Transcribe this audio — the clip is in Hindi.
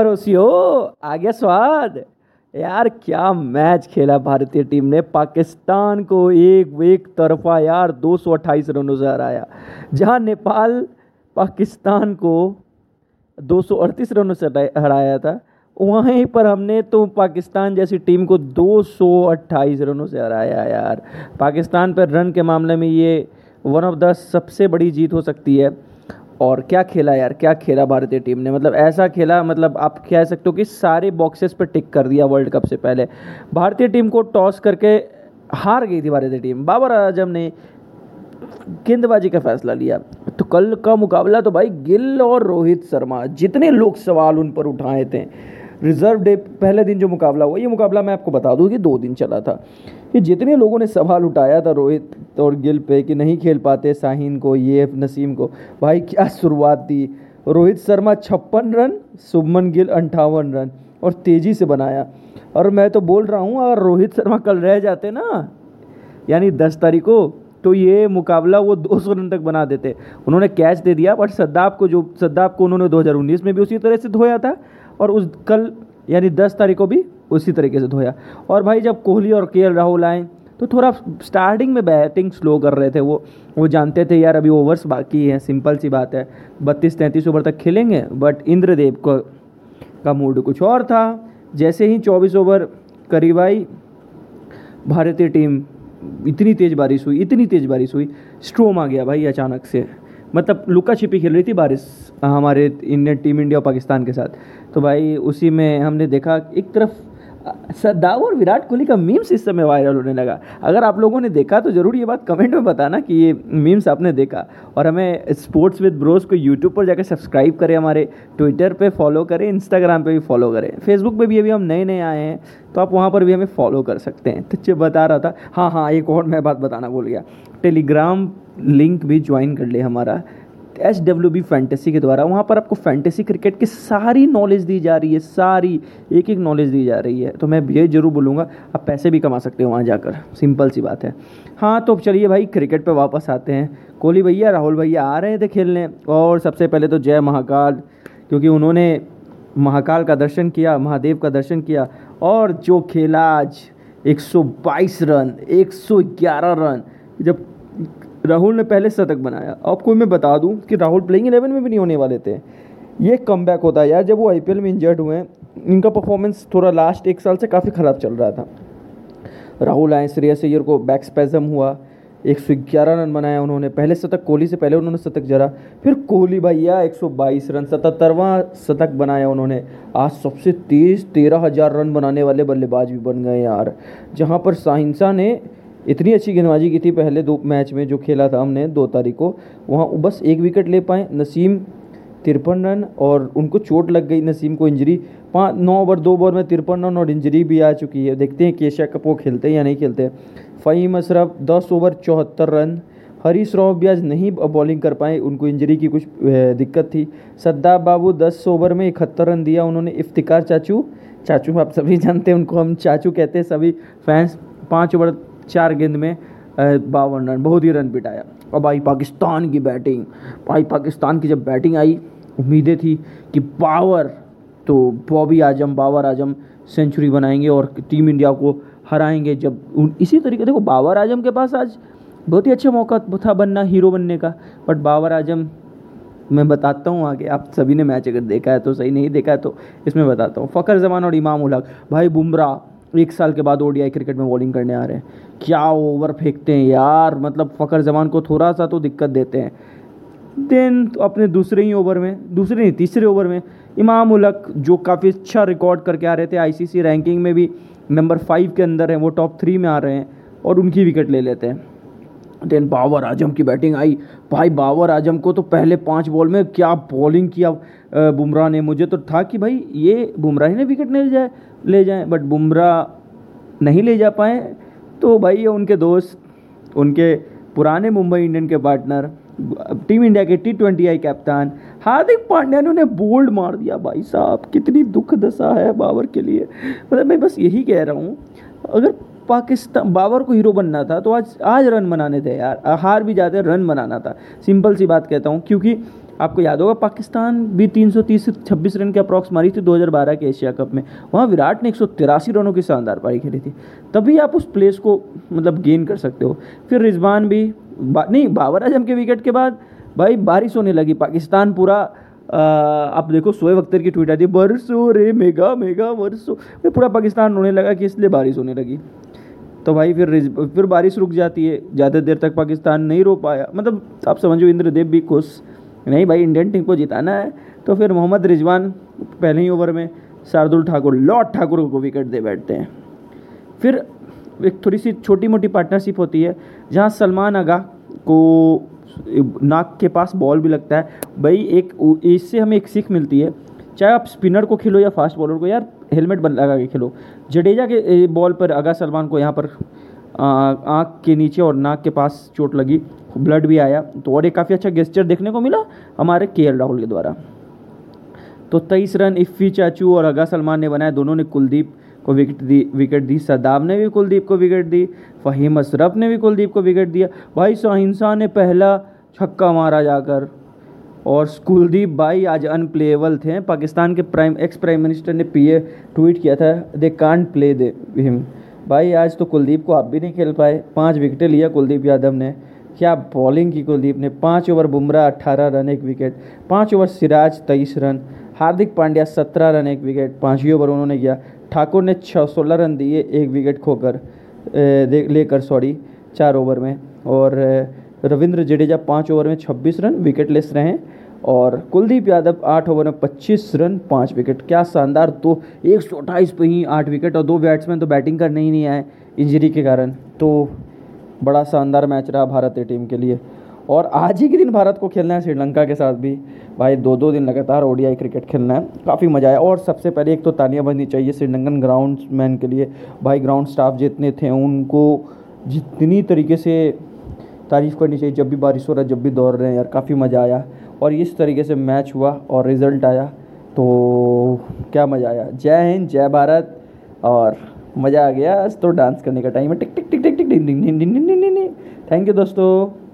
पड़ोसियों आ गया स्वाद। यार, क्या मैच खेला भारतीय टीम ने? पाकिस्तान को एक एक तरफा, यार 228 रनों से हराया। जहाँ नेपाल पाकिस्तान को 238 रनों से हराया था, वहीं पर हमने तो पाकिस्तान जैसी टीम को 228 रनों से हराया, यार। पाकिस्तान पर रन के मामले में ये वन ऑफ़ द सबसे बड़ी जीत हो सकती है। और क्या खेला यार, क्या खेला भारतीय टीम ने? मतलब ऐसा खेला मतलब आप कह सकते हो कि सारे बॉक्सेस पर टिक कर दिया वर्ल्ड कप से पहले। भारतीय टीम को टॉस करके हार गई थी भारतीय टीम। बाबर आज़म ने गेंदबाजी का फैसला लिया। तो कल का मुकाबला तो भाई गिल और रोहित शर्मा, जितने लोग सवाल उन पर उठाए थे। रिज़र्व डे पहले दिन जो मुकाबला हुआ, ये मुकाबला मैं आपको बता दूँ कि दो दिन चला था। कि जितने लोगों ने सवाल उठाया था रोहित और गिल पे कि नहीं खेल पाते साहिन को ये नसीम को। भाई, क्या शुरुआत थी। रोहित शर्मा, छप्पन रन, शुभमन गिल, अंठावन रन, और तेज़ी से बनाया। और मैं तो बोल रहा हूँ, अगर रोहित शर्मा कल रह जाते ना, यानी दस तारीख को तो ये मुकाबला वो 200 रन तक बना देते। उन्होंने कैच दे दिया, बट सद्दाब को जो, सद्दाब को उन्होंने 2019 में भी उसी तरह से धोया था, और उस कल, यानी दस तारीख को भी उसी तरीके से धोया। और भाई, जब कोहली और के राहुल आए तो थोड़ा स्टार्टिंग में बैटिंग स्लो कर रहे थे वो। वो जानते थे, यार, अभी ओवर्स बाकी हैं सिंपल सी बात है। बत्तीस, तैंतीस ओवर तक खेलेंगे बट इंद्रदेव को, का मूड कुछ और था। जैसे ही चौबीस ओवर करीब आई, भारतीय टीम इतनी तेज़ बारिश हुई, इतनी तेज़ बारिश हुई स्ट्रोम आ गया भाई अचानक से। मतलब लुका छिपी खेल रही थी बारिश, हमारे इंडियन टीम इंडिया और पाकिस्तान के साथ। तो भाई उसी में हमने देखा, एक तरफ़ सद्दाव और विराट कोहली का मीम्स इस समय वायरल होने लगा। अगर आप लोगों ने देखा तो ज़रूर ये बात कमेंट में बताना कि ये मीम्स आपने देखा। और हमें स्पोर्ट्स विद ब्रोस को यूट्यूब पर जाकर सब्सक्राइब करें हमारे ट्विटर पे फॉलो करें इंस्टाग्राम पे भी फॉलो करें। फेसबुक पे भी अभी हम नए नए आए हैं तो आप वहाँ पर भी हमें फॉलो कर सकते हैं। तो बता रहा था। हाँ हाँ एक और मैं बात बताना भूल गया। टेलीग्राम लिंक भी ज्वाइन कर ले हमारा। एस डब्ल्यू बी फैंटेसी के द्वारा वहाँ पर आपको फैंटेसी क्रिकेट की सारी नॉलेज दी जा रही है, सारी एक एक नॉलेज दी जा रही है। तो मैं ये ज़रूर बोलूँगा, आप पैसे भी कमा सकते हो वहाँ जाकर। सिंपल सी बात है। हाँ तो चलिए भाई क्रिकेट पर वापस आते हैं। कोहली भैया, राहुल भैया आ रहे थे खेलने। और सबसे पहले तो जय महाकाल, क्योंकि उन्होंने महाकाल का दर्शन किया, महादेव का दर्शन किया। और जो खेला आज 122 रन 111 रन, जब राहुल ने पहले शतक बनाया। आपको मैं बता दूँ कि राहुल प्लेइंग इलेवन में भी नहीं होने वाले थे। ये कम बैक होता है यार, जब वो आईपीएल में इंजर्ड हुए इनका परफॉर्मेंस थोड़ा लास्ट एक साल से काफ़ी ख़राब चल रहा था। राहुल आए, श्रेयस अय्यर को बैक स्पेजम हुआ, एक सौ ग्यारह रन बनाया उन्होंने, पहले शतक कोहली से पहले उन्होंने शतक जरा, फिर कोहली भैया एक सौ बाईस रन, सतहत्तरवां शतक बनाया उन्होंने। आज सबसे तेज़ तेरह हज़ार रन बनाने वाले बल्लेबाज भी बन गए यार, जहाँ पर साहिंसा ने इतनी अच्छी गेंदबाजी की थी पहले दो मैच में जो खेला था हमने दो तारीख को, वहाँ बस एक विकेट ले पाए नसीम तिरपन रन और उनको चोट लग गई नसीम को इंजरी। पाँच, नौ ओवर, दो ओवर में तिरपन रन और इंजरी भी आ चुकी है। देखते हैं केशा कप वो खेलते हैं या नहीं खेलते। फ़हीम अशरफ, दस ओवर, चौहत्तर रन। हरीश रॉफ भी आज नहीं बॉलिंग कर पाए, उनको इंजरी की कुछ दिक्कत थी। सद्दाब बाबू, दस ओवर में इकहत्तर रन दिया उन्होंने। इफ्तिकार चाचू चाचू आप सभी जानते हैं, उनको हम चाचू कहते हैं, सभी फैंस पाँच ओवर चार गेंद में बावन रन, बहुत ही रन पिटाया। और भाई पाकिस्तान की बैटिंग। भाई, पाकिस्तान की जब बैटिंग आई, उम्मीदें थी कि पावर तो बॉबी आज़म, बाबर आज़म सेंचुरी बनाएँगे और टीम इंडिया को हराएँगे। जब इसी तरीके, देखो, बाबर आज़म के पास आज बहुत ही अच्छा मौका था बनना, हीरो बनने का। बट बाबर आज़म, मैं बताता हूँ आगे, आप सभी ने मैच अगर देखा है तो सही नहीं देखा है तो इसमें बताता हूँ। फ़खर जमान और इमाम उलग भाई, बुमराह एक साल के बाद ओडीआई क्रिकेट में बॉलिंग करने आ रहे हैं। क्या ओवर फेंकते हैं यार? मतलब फ़खर जमान को थोड़ा सा तो दिक्कत देते हैं। देन तो अपने दूसरे ही ओवर में, दूसरे नहीं, तीसरे ओवर में इमाम उलक जो काफ़ी अच्छा रिकॉर्ड करके आ रहे थे आईसीसी रैंकिंग में भी नंबर फाइव के अंदर हैं, वो टॉप थ्री में आ रहे हैं और उनकी विकेट ले लेते हैं। देन बाबर आज़म की बैटिंग आई। भाई बाबर आज़म को तो पहले पाँच बॉल में क्या बॉलिंग किया बुमराह ने। मुझे तो था कि भाई, ये बुमराह ही ने विकेट नहीं ले जाए ले जाए बट बुमराह नहीं ले जा पाए। तो भाई, ये उनके दोस्त, उनके पुराने मुंबई इंडियन के पार्टनर, टीम इंडिया के T twenty I captain Hardik Pandya ने उन्हें बोल्ड मार दिया। भाई साहब, कितनी दुख दशा है बाबर के लिए। मतलब मैं बस यही कह रहा हूँ, अगर पाकिस्तान बाबर को हीरो बनना था तो आज आज रन बनाने थे यार। हार भी जाते रन बनाना था। सिंपल सी बात कहता हूँ क्योंकि आपको याद होगा पाकिस्तान भी तीन सौ तीस छब्बीस रन के अप्रॉक्स मारी थी 2012 के एशिया कप में। वहाँ विराट ने एक सौ तिरासी रनों की शानदार पारी खेली थी। तभी आप उस प्लेस को मतलब गेन कर सकते हो। फिर रिजवान भी बा, नहीं बाबर आज़म के विकेट के बाद भाई बारिश होने लगी। पाकिस्तान पूरा आप देखो सोए अख्तर की ट्वीट आती है बरसो रे मेगा मेगा बरसो। पूरा पाकिस्तान रोने लगा कि इसलिए बारिश होने लगी। तो भाई फिर फिर बारिश रुक जाती है। ज़्यादा देर तक पाकिस्तान नहीं रो पाया। मतलब आप समझो इंद्रदेव भी खुश। नहीं भाई, इंडियन टीम को जिताना है। तो फिर मोहम्मद रिजवान पहले ही ओवर में शार्दुल ठाकुर, लॉर्ड ठाकुर को विकेट दे बैठते हैं। फिर एक थोड़ी सी छोटी मोटी पार्टनरशिप होती है, जहाँ सलमान आगा को नाक के पास बॉल भी लगता है। भाई एक इससे हमें एक सीख मिलती है। चाहे आप स्पिनर को खेलो या फास्ट बॉलर को, यार हेलमेट बन लगा के खेलो। जडेजा के बॉल पर अगा सलमान को यहाँ पर आँख के नीचे और नाक के पास चोट लगी, ब्लड भी आया। तो और एक काफ़ी अच्छा गेस्चर देखने को मिला हमारे के राहुल के द्वारा। तो तेईस रन इफ़ी चाचू और अगा सलमान ने बनाया दोनों ने कुलदीप को विकेट दी विकेट दी, सदाब ने भी कुलदीप को विकेट दी, फ़हीम अशरफ ने भी कुलदीप को विकेट दिया। भाई सोहिंसा ने पहला छक्का मारा जाकर और कुलदीप भाई आज अनप्लेएबल थे। पाकिस्तान के प्राइम एक्स प्राइम मिनिस्टर ने पीए ट्वीट किया था they can't play they him भाई, आज तो कुलदीप को आप भी नहीं खेल पाए। पाँच विकेटें लिया कुलदीप यादव ने। क्या बॉलिंग की कुलदीप ने? पाँच ओवर बुमराह अट्ठारह रन, एक विकेट पाँच ओवर सिराज, तेईस रन। हार्दिक पांड्या, सत्रह रन, एक विकेट पाँचवीं ओवर उन्होंने किया। ठाकुर ने छः सोलह रन दिए, एक विकेट खोकर लेकर सॉरी चार ओवर में। और रविंद्र जडेजा पाँच ओवर में छब्बीस रन विकेट लेस रहे और कुलदीप यादव आठ ओवर में पच्चीस रन, पाँच विकेट। क्या शानदार तो एक सौ अट्ठाईस पे ही आठ विकेट और दो बैट्समैन तो बैटिंग करने ही नहीं आए इंजरी के कारण। तो बड़ा शानदार मैच रहा भारतीय टीम के लिए। और आज ही के दिन भारत को खेलना है श्रीलंका के साथ भी। भाई दो दो दिन लगातार ओडियाई क्रिकेट खेलना है। काफ़ी मज़ा आया। और सबसे पहले एक तो तालियाँ बजनी चाहिए श्रीलंकन ग्राउंड मैन के लिए। भाई ग्राउंड स्टाफ जितने थे, उनको जितनी तरीके से तारीफ़ करनी चाहिए जब भी बारिश हो रहा है जब भी दौड़ रहे हैं यार काफ़ी मज़ा आया और इस तरीके से मैच हुआ और रिज़ल्ट आया तो क्या मज़ा आया जय हिंद जय भारत और मज़ा आ गया आज तो डांस करने का टाइम है टिक टिक टिक टिक टिक थैंक यू दोस्तों